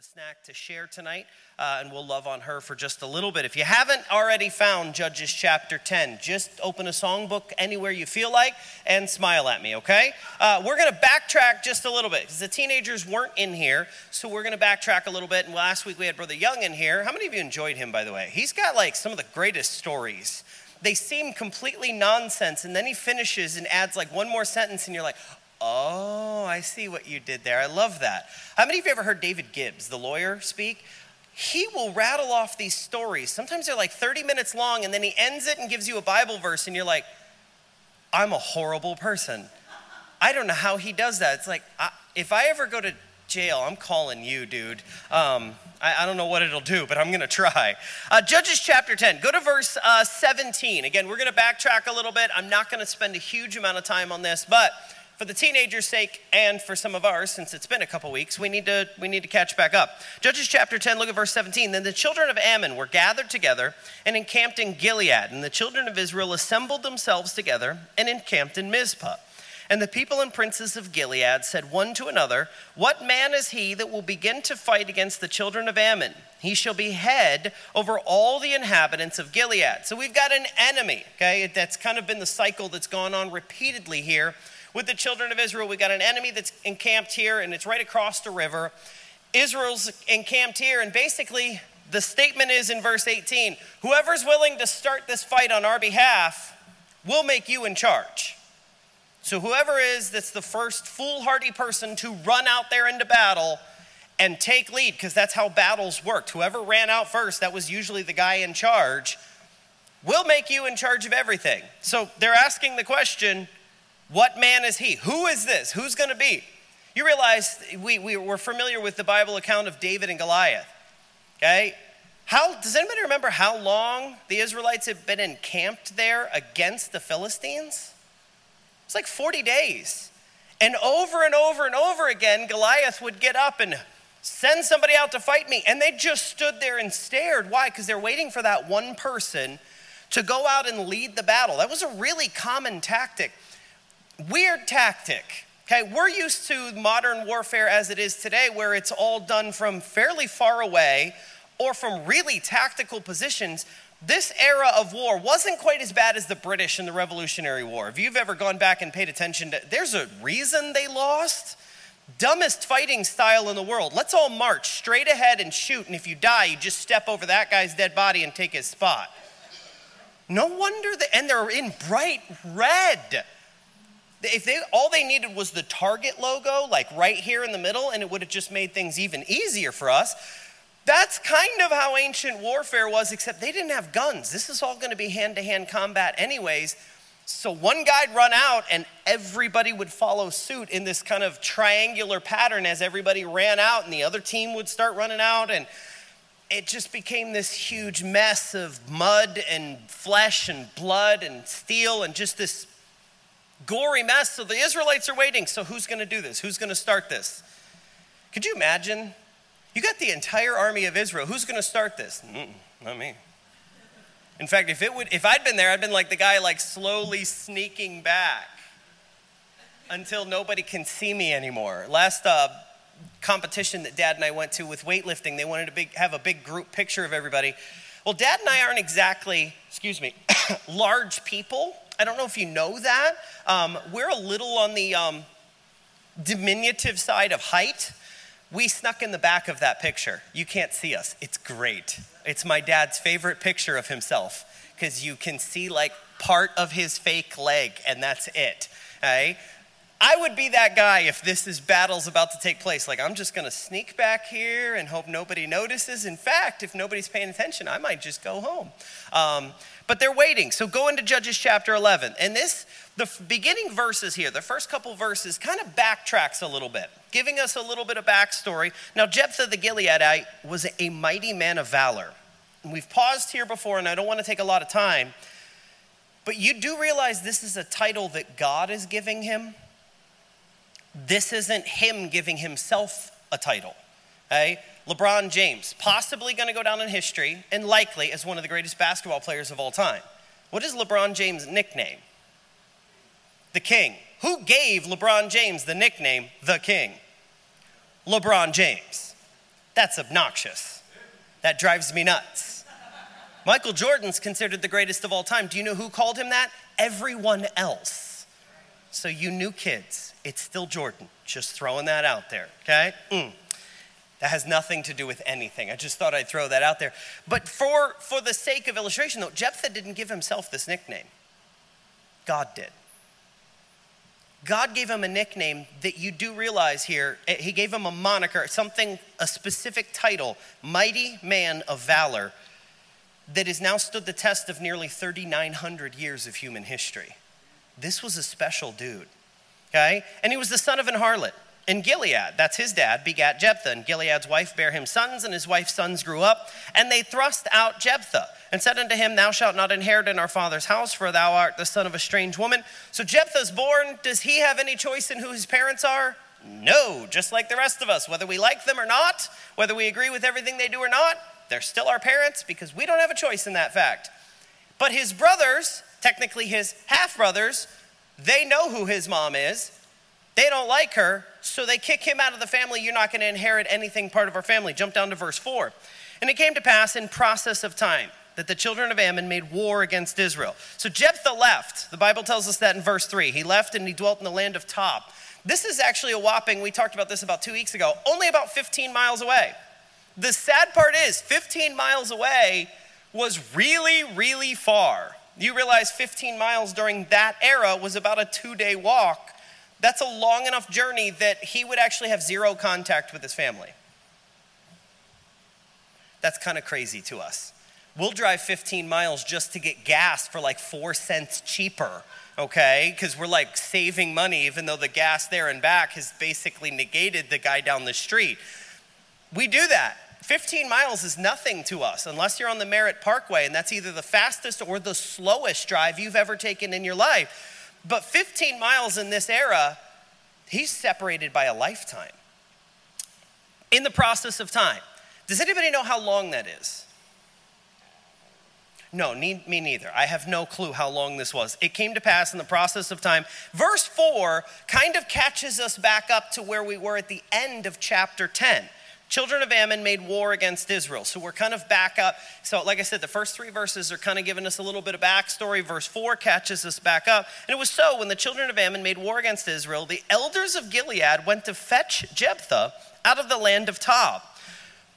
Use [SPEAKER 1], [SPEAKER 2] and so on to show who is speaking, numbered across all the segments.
[SPEAKER 1] a snack to share tonight, uh, and we'll love on her for just a little bit. If you haven't already found Judges chapter 10, just open a songbook anywhere you feel like and smile at me, okay? Uh, we're going to backtrack just a little bit because the teenagers weren't in here, so we're going to backtrack a little bit. And last week we had Brother Young in here. How many of you enjoyed him, by the way? He's got like some of the greatest stories. They seem completely nonsense, and then he finishes and adds like one more sentence, and you're like, Oh, I see what you did there. I love that. How many of you ever heard David Gibbs, the lawyer, speak? He will rattle off these stories. Sometimes they're like 30 minutes long, and then he ends it and gives you a Bible verse, and you're like, I'm a horrible person. I don't know how he does that. It's like, I, if I ever go to jail, I'm calling you, dude. Um, I, I, don't know what it'll do, but I'm going to try. Uh, Judges chapter 10, go to verse uh, 17. Again, we're going to backtrack a little bit. I'm not going to spend a huge amount of time on this, but for the teenagers' sake and for some of ours, since it's been a couple weeks, we need to we need to catch back up. Judges chapter 10, look at verse 17. Then the children of Ammon were gathered together and encamped in Gilead, and the children of Israel assembled themselves together and encamped in Mizpah. And the people and princes of Gilead said one to another, What man is he that will begin to fight against the children of Ammon? He shall be head over all the inhabitants of Gilead. So we've got an enemy, okay? That's kind of been the cycle that's gone on repeatedly here with the children of Israel. We got an enemy that's encamped here, and it's right across the river. Israel's encamped here, and basically the statement is in verse 18 whoever's willing to start this fight on our behalf, we'll make you in charge. So, whoever is that's the first foolhardy person to run out there into battle and take lead, because that's how battles worked. Whoever ran out first, that was usually the guy in charge, will make you in charge of everything. So, they're asking the question what man is he? Who is this? Who's going to be? You realize we, we, we're familiar with the Bible account of David and Goliath. Okay? How, does anybody remember how long the Israelites had been encamped there against the Philistines? It's like 40 days. And over and over and over again, Goliath would get up and send somebody out to fight me. And they just stood there and stared. Why? Because they're waiting for that one person to go out and lead the battle. That was a really common tactic. Weird tactic. Okay, we're used to modern warfare as it is today, where it's all done from fairly far away or from really tactical positions. This era of war wasn't quite as bad as the British in the Revolutionary War. If you've ever gone back and paid attention to, there's a reason they lost. Dumbest fighting style in the world. Let's all march straight ahead and shoot, and if you die, you just step over that guy's dead body and take his spot. No wonder that, and they're in bright red. If they all they needed was the Target logo, like right here in the middle, and it would have just made things even easier for us. That's kind of how ancient warfare was, except they didn't have guns. This is all going to be hand to hand combat, anyways. So one guy'd run out, and everybody would follow suit in this kind of triangular pattern as everybody ran out, and the other team would start running out. And it just became this huge mess of mud and flesh and blood and steel and just this gory mess. So the Israelites are waiting. So who's going to do this? Who's going to start this? Could you imagine? You got the entire army of Israel. Who's going to start this? Mm-mm, not me. In fact, if it would, if I'd been there, I'd been like the guy, like slowly sneaking back until nobody can see me anymore. Last uh, competition that Dad and I went to with weightlifting, they wanted to big, have a big group picture of everybody. Well, Dad and I aren't exactly, excuse me, large people. I don't know if you know that. Um, we're a little on the um, diminutive side of height. We snuck in the back of that picture. You can't see us. It's great. It's my dad's favorite picture of himself because you can see like part of his fake leg, and that's it. Okay? I would be that guy if this is battle's about to take place. Like, I'm just gonna sneak back here and hope nobody notices. In fact, if nobody's paying attention, I might just go home. Um, but they're waiting. So go into Judges chapter 11. And this, the beginning verses here, the first couple verses, kind of backtracks a little bit, giving us a little bit of backstory. Now, Jephthah the Gileadite was a mighty man of valor. We've paused here before, and I don't want to take a lot of time. But you do realize this is a title that God is giving him. This isn't him giving himself a title. Okay? LeBron James, possibly going to go down in history and likely as one of the greatest basketball players of all time. What is LeBron James' nickname? The King. Who gave LeBron James the nickname The King? LeBron James. That's obnoxious. That drives me nuts. Michael Jordan's considered the greatest of all time. Do you know who called him that? Everyone else. So, you new kids, it's still Jordan. Just throwing that out there, okay? Mm. That has nothing to do with anything. I just thought I'd throw that out there. But for, for the sake of illustration, though, Jephthah didn't give himself this nickname, God did. God gave him a nickname that you do realize here. Eh, he gave him a moniker, something, a specific title, Mighty Man of Valor, that has now stood the test of nearly 3,900 years of human history. This was a special dude, okay? And he was the son of an harlot. And Gilead, that's his dad, begat Jephthah. And Gilead's wife bare him sons, and his wife's sons grew up. And they thrust out Jephthah and said unto him, Thou shalt not inherit in our father's house, for thou art the son of a strange woman. So Jephthah's born. Does he have any choice in who his parents are? No, just like the rest of us. Whether we like them or not, whether we agree with everything they do or not, they're still our parents because we don't have a choice in that fact. But his brothers, technically his half brothers, they know who his mom is. They don't like her, so they kick him out of the family. You're not going to inherit anything part of our family. Jump down to verse 4. And it came to pass in process of time that the children of Ammon made war against Israel. So Jephthah left. The Bible tells us that in verse 3. He left and he dwelt in the land of Tob. This is actually a whopping, we talked about this about two weeks ago, only about 15 miles away. The sad part is, 15 miles away was really, really far. You realize 15 miles during that era was about a two day walk. That's a long enough journey that he would actually have zero contact with his family. That's kind of crazy to us. We'll drive 15 miles just to get gas for like four cents cheaper, okay? Because we're like saving money, even though the gas there and back has basically negated the guy down the street. We do that. 15 miles is nothing to us unless you're on the Merritt Parkway, and that's either the fastest or the slowest drive you've ever taken in your life. But 15 miles in this era, he's separated by a lifetime. In the process of time. Does anybody know how long that is? No, me neither. I have no clue how long this was. It came to pass in the process of time. Verse 4 kind of catches us back up to where we were at the end of chapter 10. Children of Ammon made war against Israel. So we're kind of back up. So, like I said, the first three verses are kind of giving us a little bit of backstory. Verse 4 catches us back up. And it was so when the children of Ammon made war against Israel, the elders of Gilead went to fetch Jephthah out of the land of Tob.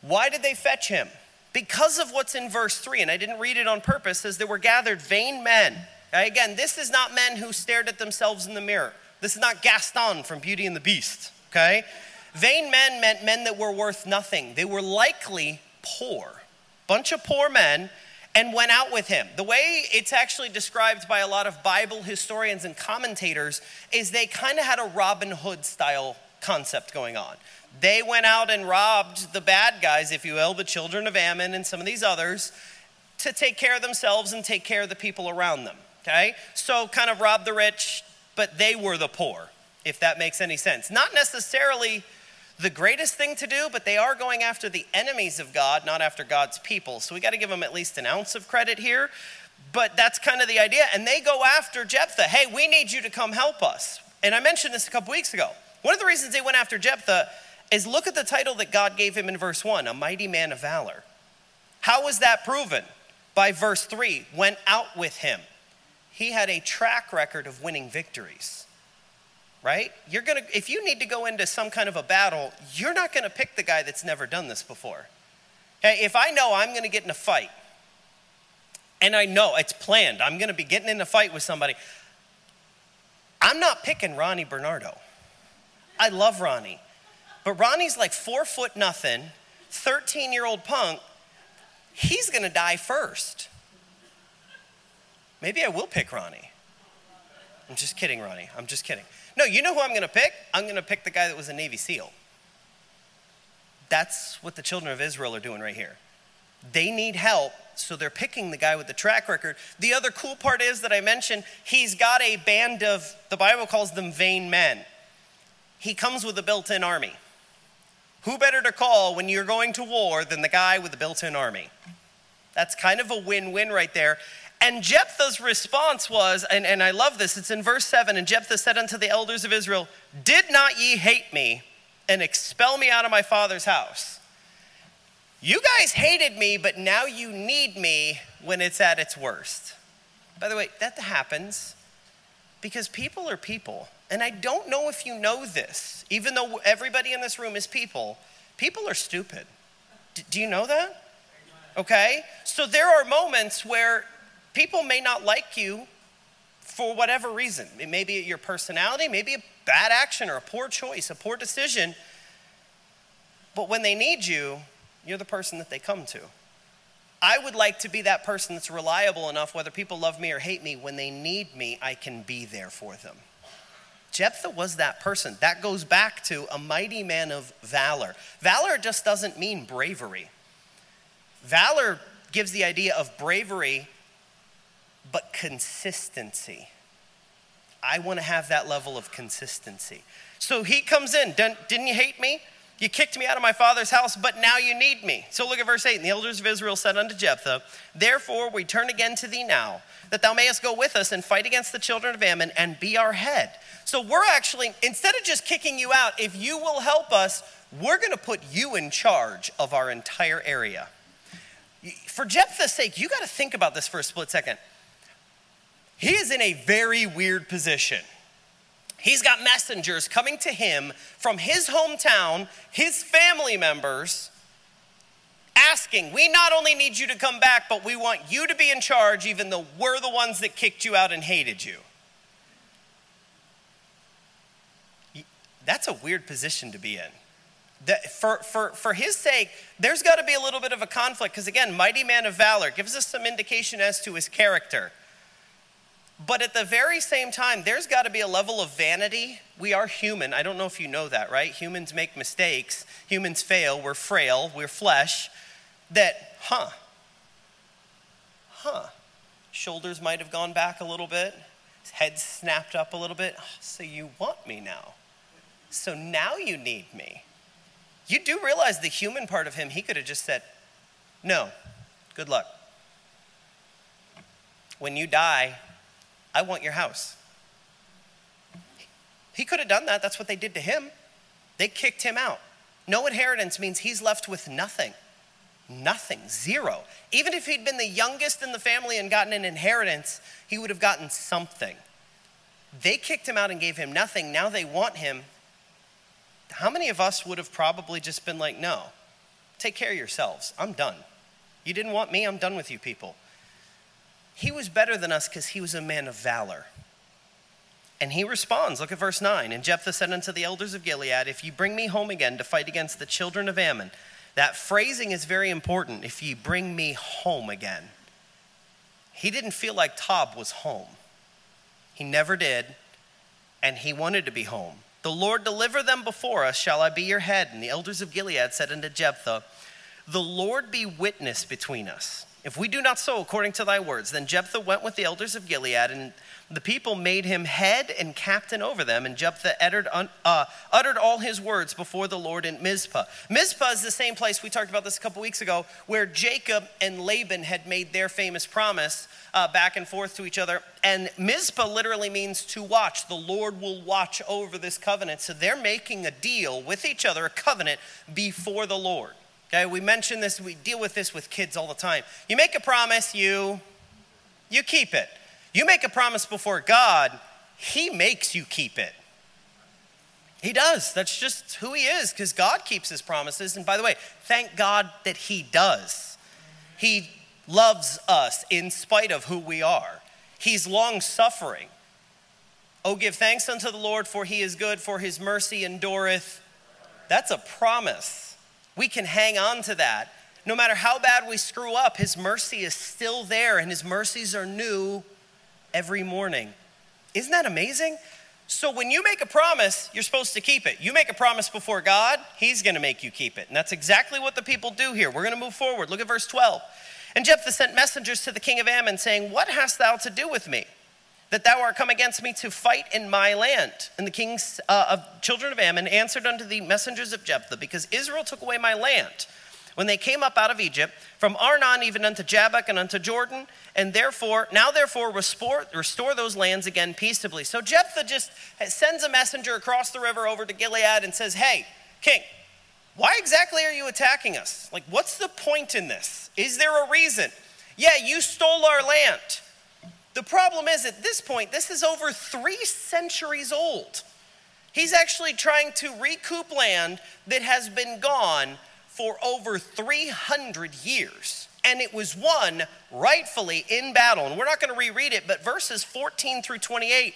[SPEAKER 1] Why did they fetch him? because of what's in verse 3, and I didn't read it on purpose, says there were gathered vain men. Again, this is not men who stared at themselves in the mirror. This is not Gaston from Beauty and the Beast, okay? Vain men meant men that were worth nothing. They were likely poor. Bunch of poor men and went out with him. The way it's actually described by a lot of Bible historians and commentators is they kind of had a Robin Hood style concept going on. They went out and robbed the bad guys, if you will, the children of Ammon and some of these others, to take care of themselves and take care of the people around them. Okay? So, kind of rob the rich, but they were the poor, if that makes any sense. Not necessarily the greatest thing to do, but they are going after the enemies of God, not after God's people. So, we got to give them at least an ounce of credit here. But that's kind of the idea. And they go after Jephthah. Hey, we need you to come help us. And I mentioned this a couple weeks ago. One of the reasons they went after Jephthah is look at the title that God gave him in verse 1 a mighty man of valor. How was that proven? By verse 3 went out with him. He had a track record of winning victories. Right? You're going to if you need to go into some kind of a battle, you're not going to pick the guy that's never done this before. Okay, if I know I'm going to get in a fight, and I know it's planned, I'm going to be getting in a fight with somebody, I'm not picking Ronnie Bernardo. I love Ronnie. But Ronnie's like four foot nothing, 13 year old punk. He's gonna die first. Maybe I will pick Ronnie. I'm just kidding, Ronnie. I'm just kidding. No, you know who I'm gonna pick? I'm gonna pick the guy that was a Navy SEAL. That's what the children of Israel are doing right here. They need help, so they're picking the guy with the track record. The other cool part is that I mentioned he's got a band of, the Bible calls them vain men. He comes with a built in army. Who better to call when you're going to war than the guy with the built in army? That's kind of a win win right there. And Jephthah's response was, and, and I love this, it's in verse 7 and Jephthah said unto the elders of Israel, Did not ye hate me and expel me out of my father's house? You guys hated me, but now you need me when it's at its worst. By the way, that happens because people are people. And I don't know if you know this, even though everybody in this room is people, people are stupid. D- do you know that? Okay? So there are moments where people may not like you for whatever reason. It may be your personality, maybe a bad action or a poor choice, a poor decision. But when they need you, you're the person that they come to. I would like to be that person that's reliable enough, whether people love me or hate me, when they need me, I can be there for them. Jephthah was that person. That goes back to a mighty man of valor. Valor just doesn't mean bravery. Valor gives the idea of bravery, but consistency. I want to have that level of consistency. So he comes in. Didn't you hate me? You kicked me out of my father's house, but now you need me. So look at verse 8. And the elders of Israel said unto Jephthah, Therefore we turn again to thee now, that thou mayest go with us and fight against the children of Ammon and be our head. So we're actually, instead of just kicking you out, if you will help us, we're going to put you in charge of our entire area. For Jephthah's sake, you got to think about this for a split second. He is in a very weird position. He's got messengers coming to him from his hometown, his family members, asking, We not only need you to come back, but we want you to be in charge, even though we're the ones that kicked you out and hated you. That's a weird position to be in. That for, for, for his sake, there's got to be a little bit of a conflict because, again, mighty man of valor gives us some indication as to his character. But at the very same time, there's got to be a level of vanity. We are human. I don't know if you know that, right? Humans make mistakes, humans fail, we're frail, we're flesh. That, huh, huh, shoulders might have gone back a little bit, head snapped up a little bit. Oh, so you want me now. So now you need me. You do realize the human part of him, he could have just said, no, good luck. When you die, I want your house. He could have done that. That's what they did to him. They kicked him out. No inheritance means he's left with nothing. Nothing, zero. Even if he'd been the youngest in the family and gotten an inheritance, he would have gotten something. They kicked him out and gave him nothing. Now they want him. How many of us would have probably just been like, no, take care of yourselves. I'm done. You didn't want me, I'm done with you people. He was better than us because he was a man of valor. And he responds, look at verse 9. And Jephthah said unto the elders of Gilead, If you bring me home again to fight against the children of Ammon, that phrasing is very important. If you bring me home again. He didn't feel like Tob was home. He never did, and he wanted to be home. The Lord deliver them before us, shall I be your head? And the elders of Gilead said unto Jephthah, The Lord be witness between us if we do not so according to thy words, then Jephthah went with the elders of Gilead, and the people made him head and captain over them. And Jephthah uttered, uh, uttered all his words before the Lord in Mizpah. Mizpah is the same place we talked about this a couple weeks ago, where Jacob and Laban had made their famous promise uh, back and forth to each other. And Mizpah literally means to watch. The Lord will watch over this covenant. So they're making a deal with each other, a covenant before the Lord. Okay, we mention this, we deal with this with kids all the time. You make a promise, you you keep it. You make a promise before God, he makes you keep it. He does. That's just who he is because God keeps his promises. And by the way, thank God that he does. He loves us in spite of who we are. He's long suffering. Oh, give thanks unto the Lord, for he is good, for his mercy endureth. That's a promise. We can hang on to that. No matter how bad we screw up, His mercy is still there and His mercies are new every morning. Isn't that amazing? So when you make a promise, you're supposed to keep it. You make a promise before God, He's going to make you keep it. And that's exactly what the people do here. We're going to move forward. Look at verse 12. And Jephthah sent messengers to the king of Ammon, saying, What hast thou to do with me? That thou art come against me to fight in my land. And the kings uh, of children of Ammon answered unto the messengers of Jephthah, because Israel took away my land when they came up out of Egypt, from Arnon even unto Jabbok and unto Jordan, and therefore, now therefore restore, restore those lands again peaceably. So Jephthah just sends a messenger across the river over to Gilead and says, Hey, king, Why exactly are you attacking us? Like, what's the point in this? Is there a reason? Yeah, you stole our land. The problem is, at this point, this is over three centuries old. He's actually trying to recoup land that has been gone for over 300 years. And it was won rightfully in battle. And we're not going to reread it, but verses 14 through 28,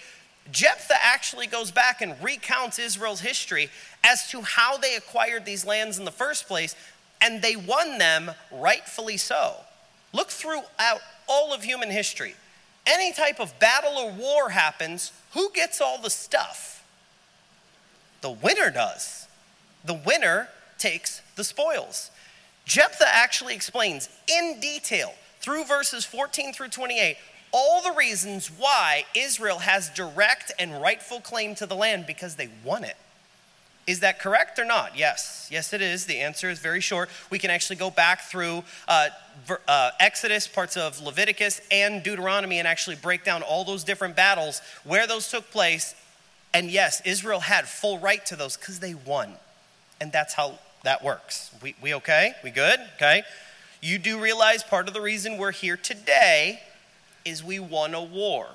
[SPEAKER 1] Jephthah actually goes back and recounts Israel's history as to how they acquired these lands in the first place, and they won them rightfully so. Look throughout all of human history. Any type of battle or war happens, who gets all the stuff? The winner does. The winner takes the spoils. Jephthah actually explains in detail through verses 14 through 28 all the reasons why Israel has direct and rightful claim to the land because they won it. Is that correct or not? Yes. Yes, it is. The answer is very short. We can actually go back through uh, uh, Exodus, parts of Leviticus, and Deuteronomy and actually break down all those different battles, where those took place. And yes, Israel had full right to those because they won. And that's how that works. We, we okay? We good? Okay. You do realize part of the reason we're here today is we won a war.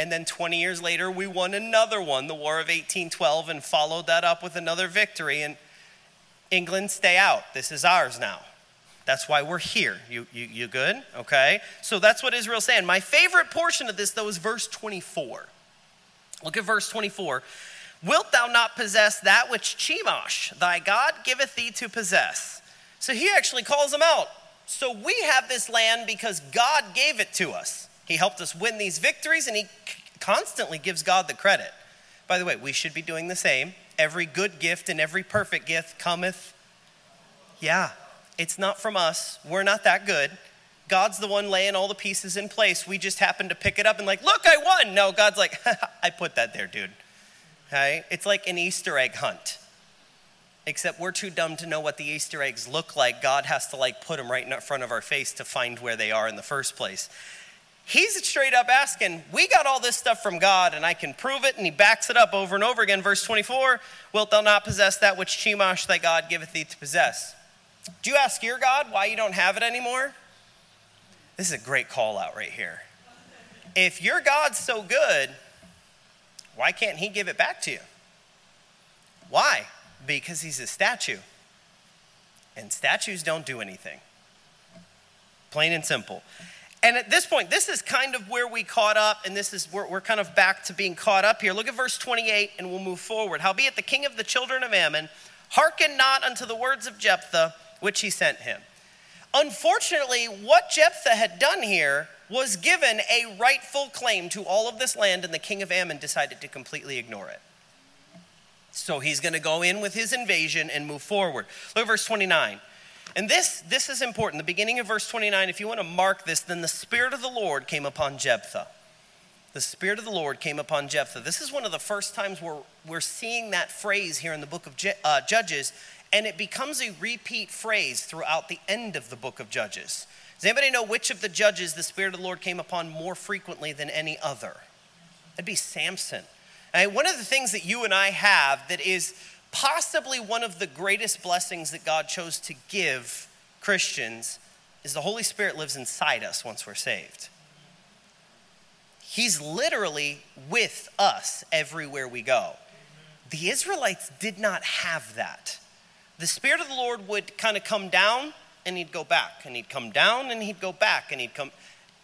[SPEAKER 1] And then 20 years later, we won another one, the War of 1812, and followed that up with another victory. And England, stay out. This is ours now. That's why we're here. You, you, you good? Okay. So that's what Israel's saying. My favorite portion of this, though, is verse 24. Look at verse 24. Wilt thou not possess that which Chemosh, thy God, giveth thee to possess? So he actually calls them out. So we have this land because God gave it to us. He helped us win these victories and he constantly gives God the credit. By the way, we should be doing the same. Every good gift and every perfect gift cometh. Yeah, it's not from us. We're not that good. God's the one laying all the pieces in place. We just happen to pick it up and, like, look, I won. No, God's like, I put that there, dude. Okay? It's like an Easter egg hunt. Except we're too dumb to know what the Easter eggs look like. God has to like put them right in front of our face to find where they are in the first place. He's straight up asking, We got all this stuff from God, and I can prove it. And he backs it up over and over again. Verse 24 Wilt thou not possess that which Chemosh thy God giveth thee to possess? Do you ask your God why you don't have it anymore? This is a great call out right here. If your God's so good, why can't he give it back to you? Why? Because he's a statue. And statues don't do anything. Plain and simple. And at this point, this is kind of where we caught up, and this is we're, we're kind of back to being caught up here. Look at verse 28, and we'll move forward. Howbeit the king of the children of Ammon hearkened not unto the words of Jephthah, which he sent him. Unfortunately, what Jephthah had done here was given a rightful claim to all of this land, and the king of Ammon decided to completely ignore it. So he's going to go in with his invasion and move forward. Look at verse 29. And this, this is important. The beginning of verse 29, if you want to mark this, then the Spirit of the Lord came upon Jephthah. The Spirit of the Lord came upon Jephthah. This is one of the first times we're, we're seeing that phrase here in the book of Je- uh, Judges, and it becomes a repeat phrase throughout the end of the book of Judges. Does anybody know which of the judges the Spirit of the Lord came upon more frequently than any other? That'd be Samson. And one of the things that you and I have that is possibly one of the greatest blessings that God chose to give Christians is the Holy Spirit lives inside us once we're saved. He's literally with us everywhere we go. The Israelites did not have that. The Spirit of the Lord would kind of come down and he'd go back, and he'd come down and he'd go back, and he'd come.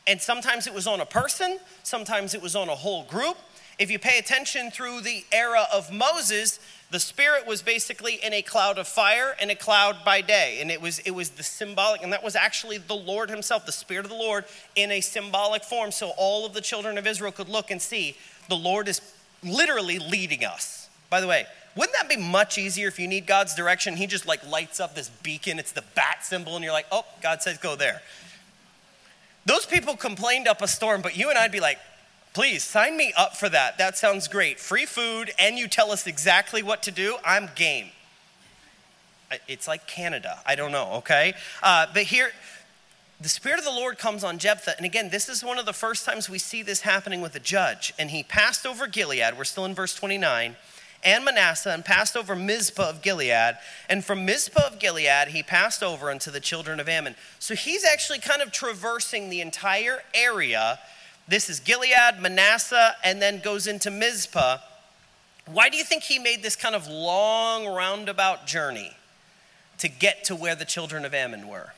[SPEAKER 1] And sometimes it was on a person, sometimes it was on a whole group. If you pay attention through the era of Moses, the spirit was basically in a cloud of fire and a cloud by day and it was it was the symbolic and that was actually the lord himself the spirit of the lord in a symbolic form so all of the children of israel could look and see the lord is literally leading us by the way wouldn't that be much easier if you need God's direction? He just like lights up this beacon, it's the bat symbol, and you're like, oh, God says go there. Those people complained up a storm, but you and I'd be like, please sign me up for that. That sounds great. Free food, and you tell us exactly what to do. I'm game. It's like Canada. I don't know, okay? Uh, but here, the Spirit of the Lord comes on Jephthah. And again, this is one of the first times we see this happening with a judge. And he passed over Gilead. We're still in verse 29 and Manasseh and passed over Mizpah of Gilead. And from Mizpah of Gilead, he passed over unto the children of Ammon. So he's actually kind of traversing the entire area. This is Gilead, Manasseh, and then goes into Mizpah. Why do you think he made this kind of long roundabout journey to get to where the children of Ammon were?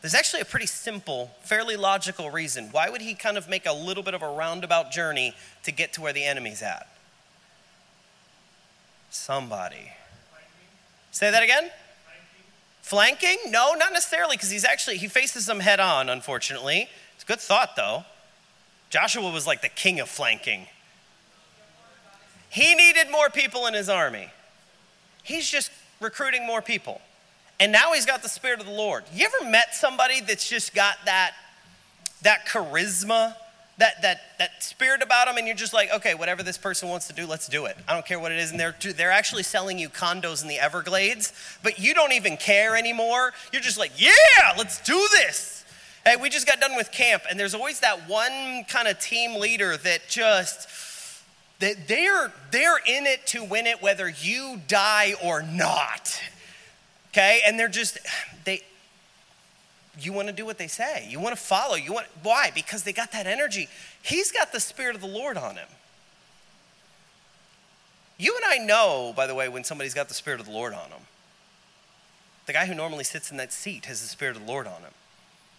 [SPEAKER 1] There's actually a pretty simple, fairly logical reason. Why would he kind of make a little bit of a roundabout journey to get to where the enemy's at? Somebody. Say that again? Flanking? No, not necessarily, because he's actually, he faces them head on, unfortunately. It's a good thought, though. Joshua was like the king of flanking. He needed more people in his army. He's just recruiting more people. And now he's got the Spirit of the Lord. You ever met somebody that's just got that, that charisma, that, that, that spirit about them, and you're just like, okay, whatever this person wants to do, let's do it. I don't care what it is. And they're, they're actually selling you condos in the Everglades, but you don't even care anymore. You're just like, yeah, let's do this. Hey, we just got done with camp, and there's always that one kind of team leader that just, that they're, they're in it to win it whether you die or not okay? And they're just, they, you want to do what they say. You want to follow. You want, why? Because they got that energy. He's got the Spirit of the Lord on him. You and I know, by the way, when somebody's got the Spirit of the Lord on them. The guy who normally sits in that seat has the Spirit of the Lord on him.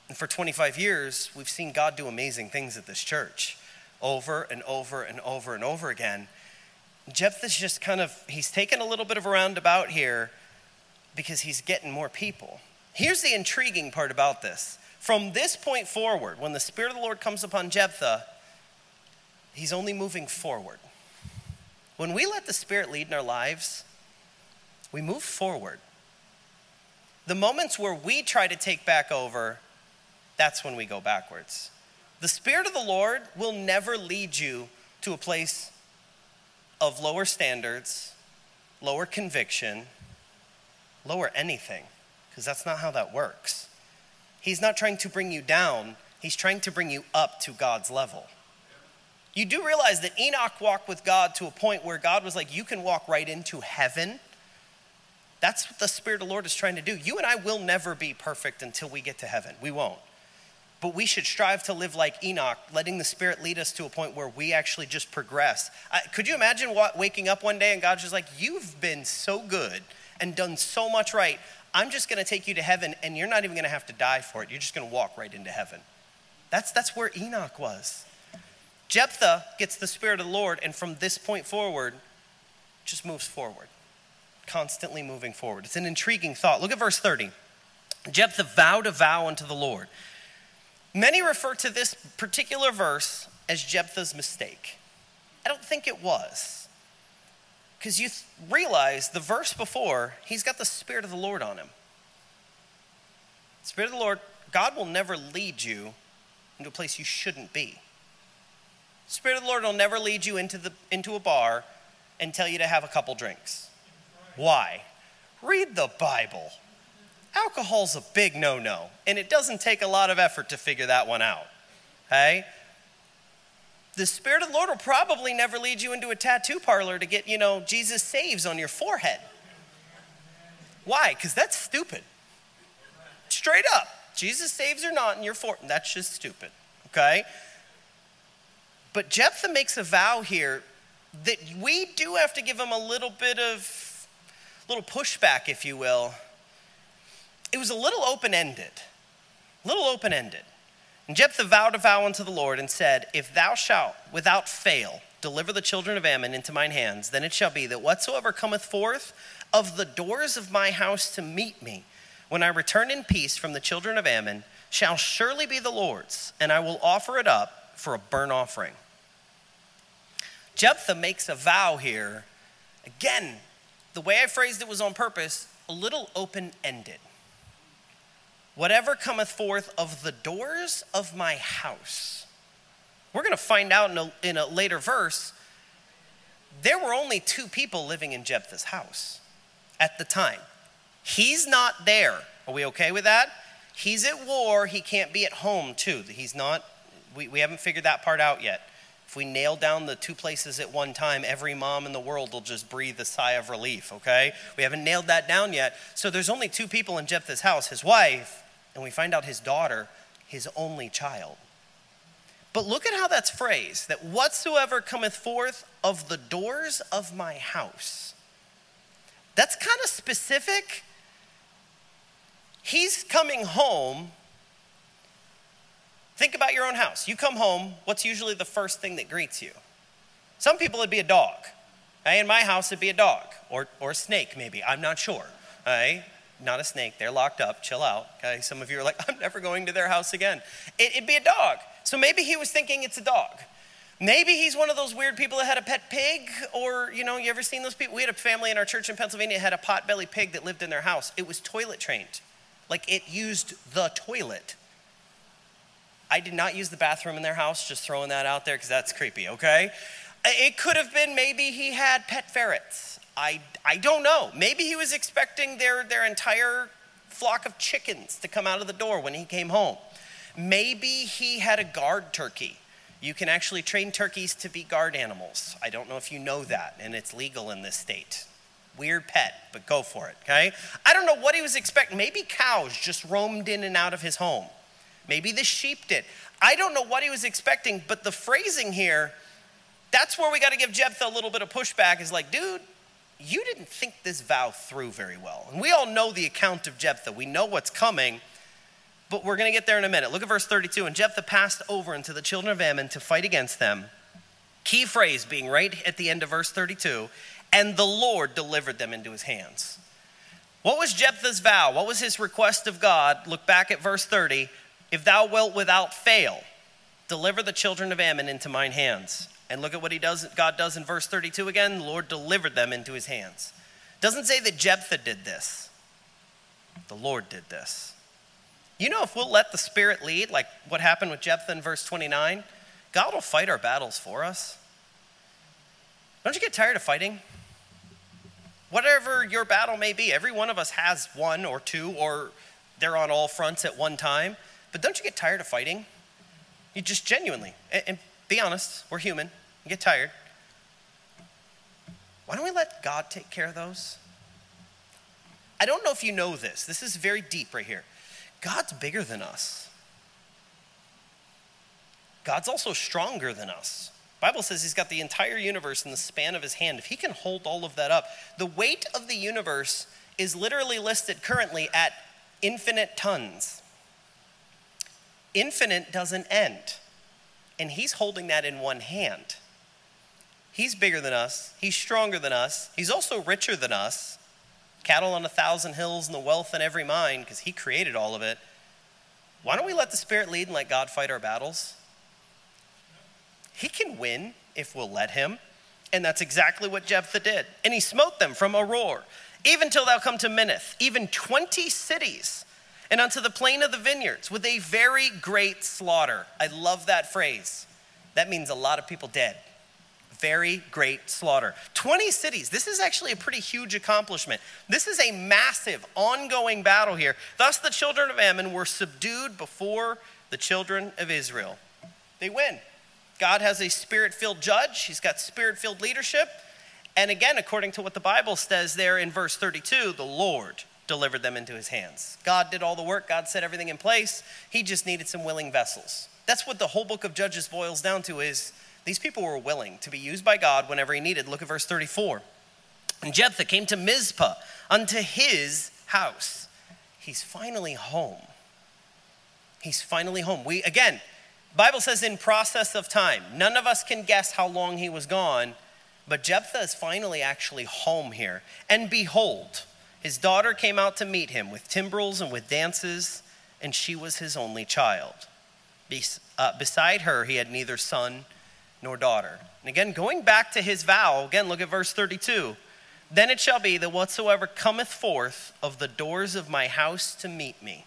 [SPEAKER 1] And for 25 years, we've seen God do amazing things at this church over and over and over and over again. Jephthah's just kind of, he's taken a little bit of a roundabout here because he's getting more people. Here's the intriguing part about this. From this point forward, when the Spirit of the Lord comes upon Jephthah, he's only moving forward. When we let the Spirit lead in our lives, we move forward. The moments where we try to take back over, that's when we go backwards. The Spirit of the Lord will never lead you to a place of lower standards, lower conviction, lower anything, because that's not how that works. He's not trying to bring you down, he's trying to bring you up to God's level. You do realize that Enoch walked with God to a point where God was like, You can walk right into heaven. That's what the Spirit of the Lord is trying to do. You and I will never be perfect until we get to heaven. We won't. But we should strive to live like Enoch, letting the Spirit lead us to a point where we actually just progress. could you imagine what, waking up one day and God's just like, You've been so good and done so much right. I'm just going to take you to heaven and you're not even going to have to die for it. You're just going to walk right into heaven. That's, that's where Enoch was. Jephthah gets the Spirit of the Lord, and from this point forward, just moves forward, constantly moving forward. It's an intriguing thought. Look at verse 30. Jephthah vowed a vow unto the Lord. Many refer to this particular verse as Jephthah's mistake. I don't think it was. Because you th- realize the verse before, he's got the Spirit of the Lord on him. Spirit of the Lord, God will never lead you into a place you shouldn't be. Spirit of the Lord will never lead you into, the, into a bar and tell you to have a couple drinks. Why? Read the Bible. Alcohol's a big no no, and it doesn't take a lot of effort to figure that one out. Okay? the Spirit of the Lord will probably never lead you into a tattoo parlor to get, you know, Jesus saves on your forehead. Why? Because that's stupid. Straight up. Jesus saves or not in your forehead. That's just stupid. Okay? But Jephthah makes a vow here that we do have to give him a little bit of, little pushback, if you will. It was a little open ended. Little open ended. And Jephthah vowed a vow unto the Lord and said, If thou shalt without fail deliver the children of Ammon into mine hands, then it shall be that whatsoever cometh forth of the doors of my house to meet me, when I return in peace from the children of Ammon, shall surely be the Lord's, and I will offer it up for a burnt offering. Jephthah makes a vow here. Again, the way I phrased it was on purpose, a little open ended whatever cometh forth of the doors of my house. We're going to find out in a, in a later verse, there were only two people living in Jephthah's house at the time. He's not there. Are we okay with that? He's at war. He can't be at home, too. He's not, we, we haven't figured that part out yet. If we nail down the two places at one time, every mom in the world will just breathe a sigh of relief, okay? We haven't nailed that down yet. So there's only two people in Jephthah's house his wife, and we find out his daughter, his only child. But look at how that's phrased that whatsoever cometh forth of the doors of my house. That's kind of specific. He's coming home Think about your own house. You come home, what's usually the first thing that greets you? Some people it'd be a dog. Eh? In my house, it'd be a dog or, or a snake, maybe. I'm not sure. Right? Not a snake. They're locked up. Chill out. Okay? Some of you are like, I'm never going to their house again. It, it'd be a dog. So maybe he was thinking it's a dog. Maybe he's one of those weird people that had a pet pig, or, you know, you ever seen those people? We had a family in our church in Pennsylvania had a potbelly pig that lived in their house. It was toilet trained. Like it used the toilet. I did not use the bathroom in their house, just throwing that out there because that's creepy, okay? It could have been maybe he had pet ferrets. I, I don't know. Maybe he was expecting their, their entire flock of chickens to come out of the door when he came home. Maybe he had a guard turkey. You can actually train turkeys to be guard animals. I don't know if you know that, and it's legal in this state. Weird pet, but go for it, okay? I don't know what he was expecting. Maybe cows just roamed in and out of his home. Maybe the sheep did. I don't know what he was expecting, but the phrasing here, that's where we got to give Jephthah a little bit of pushback is like, dude, you didn't think this vow through very well. And we all know the account of Jephthah. We know what's coming, but we're going to get there in a minute. Look at verse 32. And Jephthah passed over into the children of Ammon to fight against them. Key phrase being right at the end of verse 32 and the Lord delivered them into his hands. What was Jephthah's vow? What was his request of God? Look back at verse 30. If thou wilt without fail deliver the children of Ammon into mine hands. And look at what he does, God does in verse 32 again. The Lord delivered them into his hands. Doesn't say that Jephthah did this. The Lord did this. You know, if we'll let the Spirit lead, like what happened with Jephthah in verse 29, God will fight our battles for us. Don't you get tired of fighting? Whatever your battle may be, every one of us has one or two, or they're on all fronts at one time. But don't you get tired of fighting? You just genuinely, and, be honest, we're human, you get tired. Why don't we let God take care of those? I don't know if you know this. This is very deep right here. God's bigger than us. God's also stronger than us. Bible says he's got the entire universe in the span of his hand. If he can hold all of that up, the weight of the universe is literally listed currently at infinite tons infinite doesn't end. And he's holding that in one hand. He's bigger than us, he's stronger than us, he's also richer than us. Cattle on a thousand hills and the wealth in every mine, because he created all of it. Why don't we let the Spirit lead and let God fight our battles? He can win if we'll let him. And that's exactly what Jephthah did. And he smote them from Aroer, even till thou come to Minnith, even 20 cities and unto the plain of the vineyards with a very great slaughter. I love that phrase. That means a lot of people dead. Very great slaughter. 20 cities. This is actually a pretty huge accomplishment. This is a massive, ongoing battle here. Thus, the children of Ammon were subdued before the children of Israel. They win. God has a spirit filled judge, He's got spirit filled leadership. And again, according to what the Bible says there in verse 32, the Lord delivered them into his hands. God did all the work, God set everything in place. He just needed some willing vessels. That's what the whole book of Judges boils down to is these people were willing to be used by God whenever he needed. Look at verse 34. And Jephthah came to Mizpah unto his house. He's finally home. He's finally home. We again, Bible says in process of time. None of us can guess how long he was gone, but Jephthah is finally actually home here. And behold, his daughter came out to meet him with timbrels and with dances, and she was his only child. Bes- uh, beside her, he had neither son nor daughter. And again, going back to his vow, again, look at verse 32. Then it shall be that whatsoever cometh forth of the doors of my house to meet me.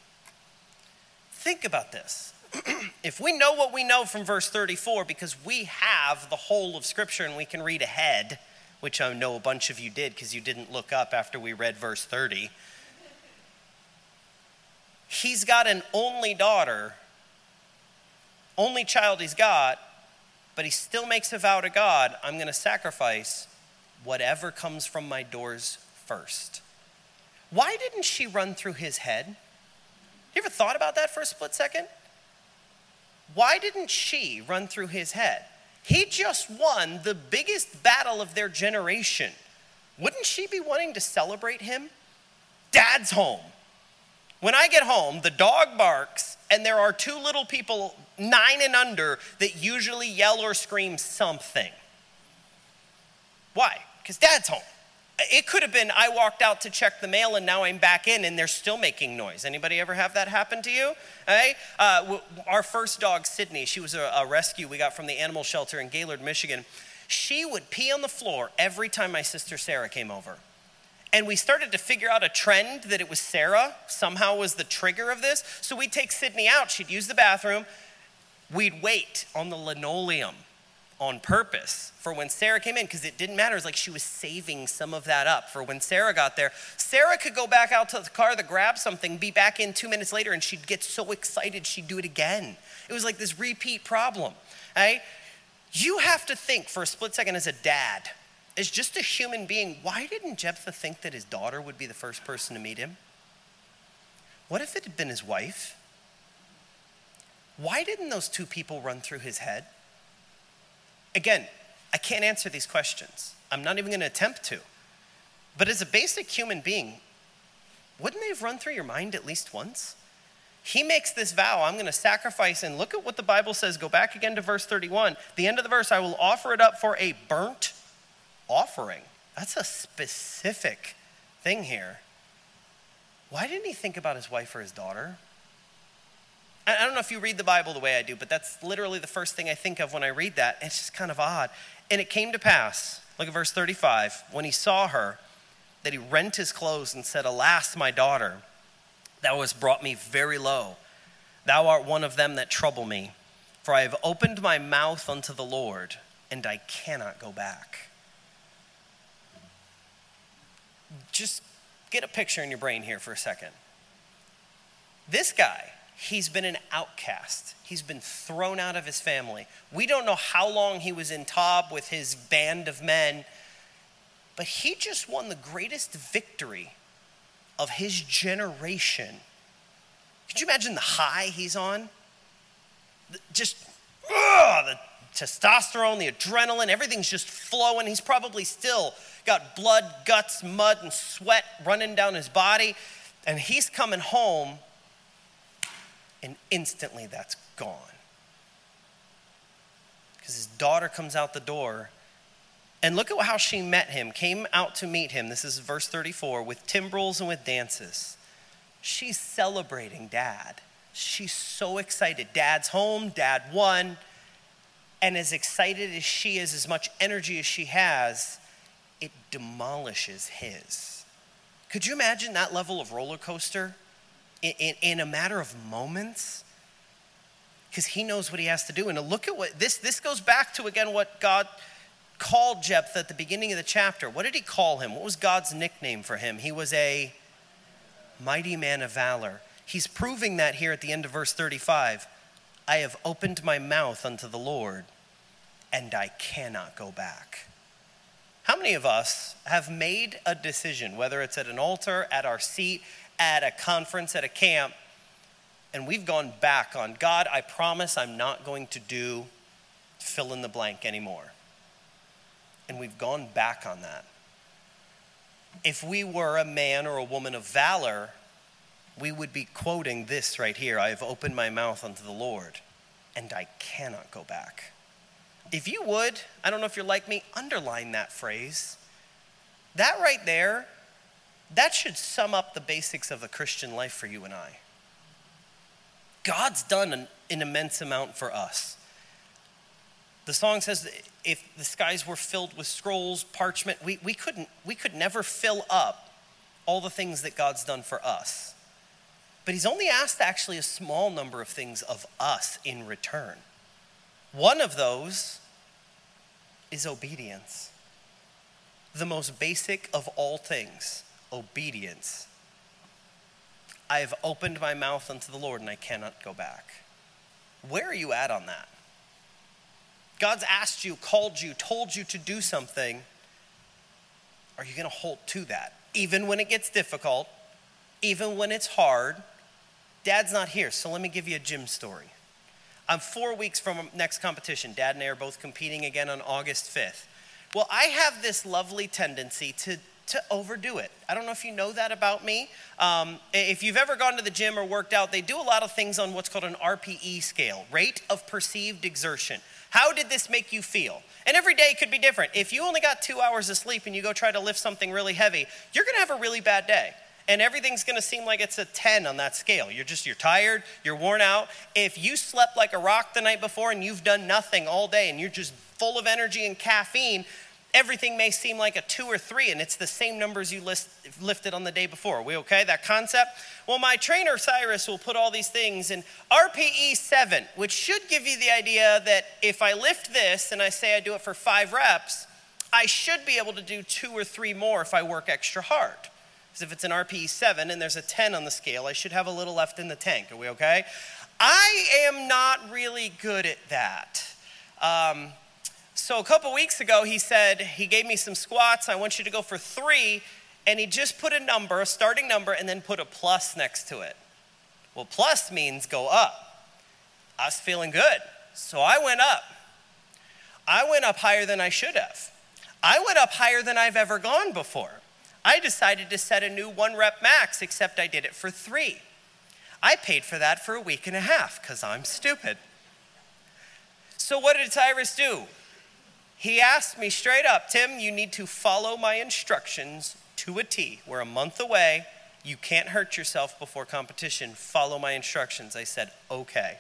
[SPEAKER 1] Think about this. if we know what we know from verse 34, because we have the whole of Scripture and we can read ahead, which I know a bunch of you did because you didn't look up after we read verse 30. He's got an only daughter, only child he's got, but he still makes a vow to God I'm going to sacrifice whatever comes from my doors first. Why didn't she run through his head? You ever thought about that for a split second? Why didn't she run through his head? He just won the biggest battle of their generation. Wouldn't she be wanting to celebrate him? Dad's home. When I get home, the dog barks, and there are two little people, nine and under, that usually yell or scream something. Why? Because dad's home. It could have been I walked out to check the mail and now I'm back in and they're still making noise. Anybody ever have that happen to you? Hey, uh, our first dog, Sydney, she was a, a rescue we got from the animal shelter in Gaylord, Michigan. She would pee on the floor every time my sister Sarah came over. And we started to figure out a trend that it was Sarah somehow was the trigger of this. So we'd take Sydney out, she'd use the bathroom, we'd wait on the linoleum on purpose for when Sarah came in because it didn't matter. It's like she was saving some of that up for when Sarah got there. Sarah could go back out to the car to grab something, be back in two minutes later, and she'd get so excited she'd do it again. It was like this repeat problem. Right? You have to think for a split second as a dad, as just a human being, why didn't Jephthah think that his daughter would be the first person to meet him? What if it had been his wife? Why didn't those two people run through his head? Again, I can't answer these questions. I'm not even going to attempt to. But as a basic human being, wouldn't they have run through your mind at least once? He makes this vow I'm going to sacrifice, and look at what the Bible says. Go back again to verse 31. The end of the verse I will offer it up for a burnt offering. That's a specific thing here. Why didn't he think about his wife or his daughter? I don't know if you read the Bible the way I do, but that's literally the first thing I think of when I read that. It's just kind of odd. And it came to pass, look at verse 35, when he saw her, that he rent his clothes and said, Alas, my daughter, thou hast brought me very low. Thou art one of them that trouble me. For I have opened my mouth unto the Lord, and I cannot go back. Just get a picture in your brain here for a second. This guy, he's been an outcast. He's been thrown out of his family. We don't know how long he was in Tob with his band of men, but he just won the greatest victory of his generation. Could you imagine the high he's on? Just ugh, the testosterone, the adrenaline, everything's just flowing. He's probably still got blood, guts, mud, and sweat running down his body. And he's coming home and instantly that's gone. Because his daughter comes out the door, and look at how she met him, came out to meet him. This is verse 34 with timbrels and with dances. She's celebrating dad. She's so excited. Dad's home, dad won. And as excited as she is, as much energy as she has, it demolishes his. Could you imagine that level of roller coaster? In, in, in a matter of moments because he knows what he has to do. And to look at what this this goes back to again what God called Jephthah at the beginning of the chapter. What did he call him? What was God's nickname for him? He was a mighty man of valor. He's proving that here at the end of verse 35. I have opened my mouth unto the Lord, and I cannot go back. How many of us have made a decision, whether it's at an altar, at our seat, at a conference, at a camp, and we've gone back on God, I promise I'm not going to do fill in the blank anymore. And we've gone back on that. If we were a man or a woman of valor, we would be quoting this right here I have opened my mouth unto the Lord, and I cannot go back. If you would, I don't know if you're like me, underline that phrase. That right there that should sum up the basics of the Christian life for you and I. God's done an, an immense amount for us. The song says if the skies were filled with scrolls, parchment, we, we, couldn't, we could never fill up all the things that God's done for us. But He's only asked actually a small number of things of us in return. One of those is obedience, the most basic of all things obedience. I have opened my mouth unto the Lord and I cannot go back. Where are you at on that? God's asked you, called you, told you to do something, are you going to hold to that? Even when it gets difficult, even when it's hard. Dad's not here, so let me give you a gym story. I'm four weeks from next competition. Dad and I are both competing again on August 5th. Well, I have this lovely tendency to to overdo it. I don't know if you know that about me. Um, if you've ever gone to the gym or worked out, they do a lot of things on what's called an RPE scale, rate of perceived exertion. How did this make you feel? And every day could be different. If you only got two hours of sleep and you go try to lift something really heavy, you're gonna have a really bad day. And everything's gonna seem like it's a 10 on that scale. You're just, you're tired, you're worn out. If you slept like a rock the night before and you've done nothing all day and you're just full of energy and caffeine, everything may seem like a two or three, and it's the same numbers you list, lifted on the day before. Are we okay? That concept? Well, my trainer, Cyrus, will put all these things in RPE 7, which should give you the idea that if I lift this and I say I do it for five reps, I should be able to do two or three more if I work extra hard. Because if it's an RPE 7 and there's a 10 on the scale, I should have a little left in the tank. Are we okay? I am not really good at that. Um, so a couple weeks ago, he said, he gave me some squats. I want you to go for three. And he just put a number, a starting number, and then put a plus next to it. Well, plus means go up. I was feeling good. So I went up. I went up higher than I should have. I went up higher than I've ever gone before. I decided to set a new one rep max, except I did it for three. I paid for that for a week and a half because I'm stupid. So, what did Cyrus do? He asked me straight up, Tim, you need to follow my instructions to a T. We're a month away. You can't hurt yourself before competition. Follow my instructions. I said, okay.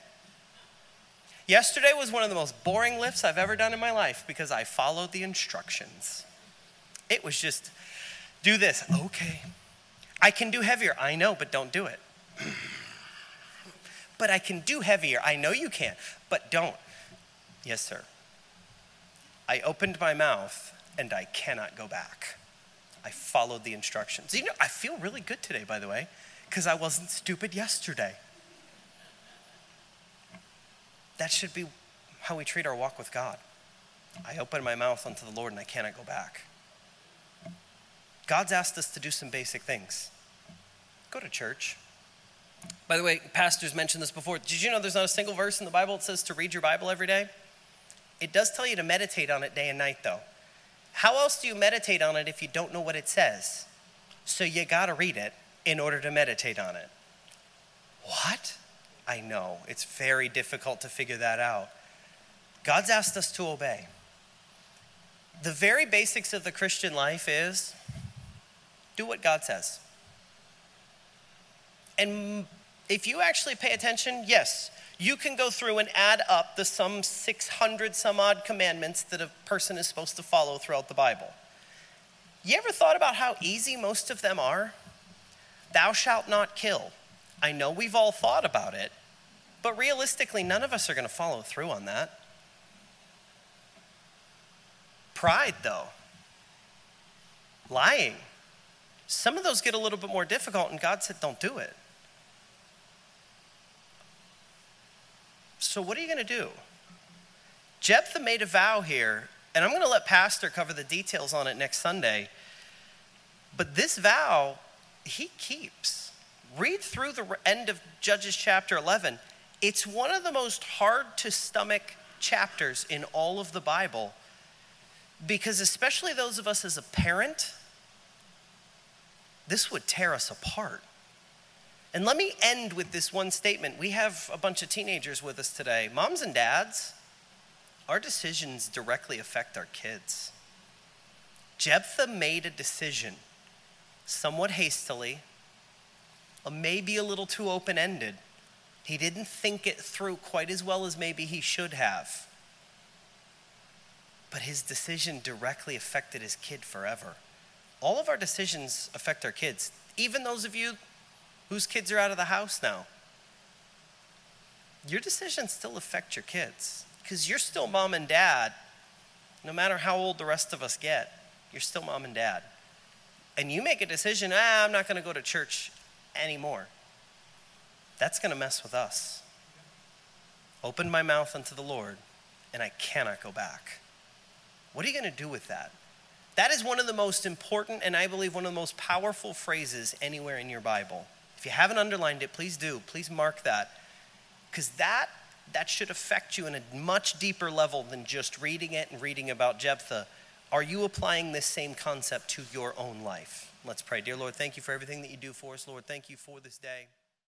[SPEAKER 1] Yesterday was one of the most boring lifts I've ever done in my life because I followed the instructions. It was just, do this. Okay. I can do heavier. I know, but don't do it. but I can do heavier. I know you can, but don't. Yes, sir. I opened my mouth and I cannot go back. I followed the instructions. You know, I feel really good today, by the way, because I wasn't stupid yesterday. That should be how we treat our walk with God. I open my mouth unto the Lord and I cannot go back. God's asked us to do some basic things. Go to church. By the way, pastors mentioned this before. Did you know there's not a single verse in the Bible that says to read your Bible every day? It does tell you to meditate on it day and night, though. How else do you meditate on it if you don't know what it says? So you got to read it in order to meditate on it. What? I know. It's very difficult to figure that out. God's asked us to obey. The very basics of the Christian life is do what God says. And if you actually pay attention, yes, you can go through and add up the some 600 some odd commandments that a person is supposed to follow throughout the Bible. You ever thought about how easy most of them are? Thou shalt not kill. I know we've all thought about it, but realistically, none of us are going to follow through on that. Pride, though, lying. Some of those get a little bit more difficult, and God said, don't do it. So, what are you going to do? Jephthah made a vow here, and I'm going to let Pastor cover the details on it next Sunday. But this vow, he keeps. Read through the end of Judges chapter 11. It's one of the most hard to stomach chapters in all of the Bible because, especially those of us as a parent, this would tear us apart. And let me end with this one statement. We have a bunch of teenagers with us today. Moms and dads, our decisions directly affect our kids. Jephthah made a decision somewhat hastily, maybe a little too open ended. He didn't think it through quite as well as maybe he should have. But his decision directly affected his kid forever. All of our decisions affect our kids, even those of you whose kids are out of the house now. Your decisions still affect your kids because you're still mom and dad, no matter how old the rest of us get. You're still mom and dad. And you make a decision, ah, I'm not going to go to church anymore. That's going to mess with us. Open my mouth unto the Lord, and I cannot go back. What are you going to do with that? That is one of the most important and I believe one of the most powerful phrases anywhere in your Bible. If you haven't underlined it, please do. Please mark that. Because that, that should affect you in a much deeper level than just reading it and reading about Jephthah. Are you applying this same concept to your own life? Let's pray. Dear Lord, thank you for everything that you do for us. Lord, thank you for this day.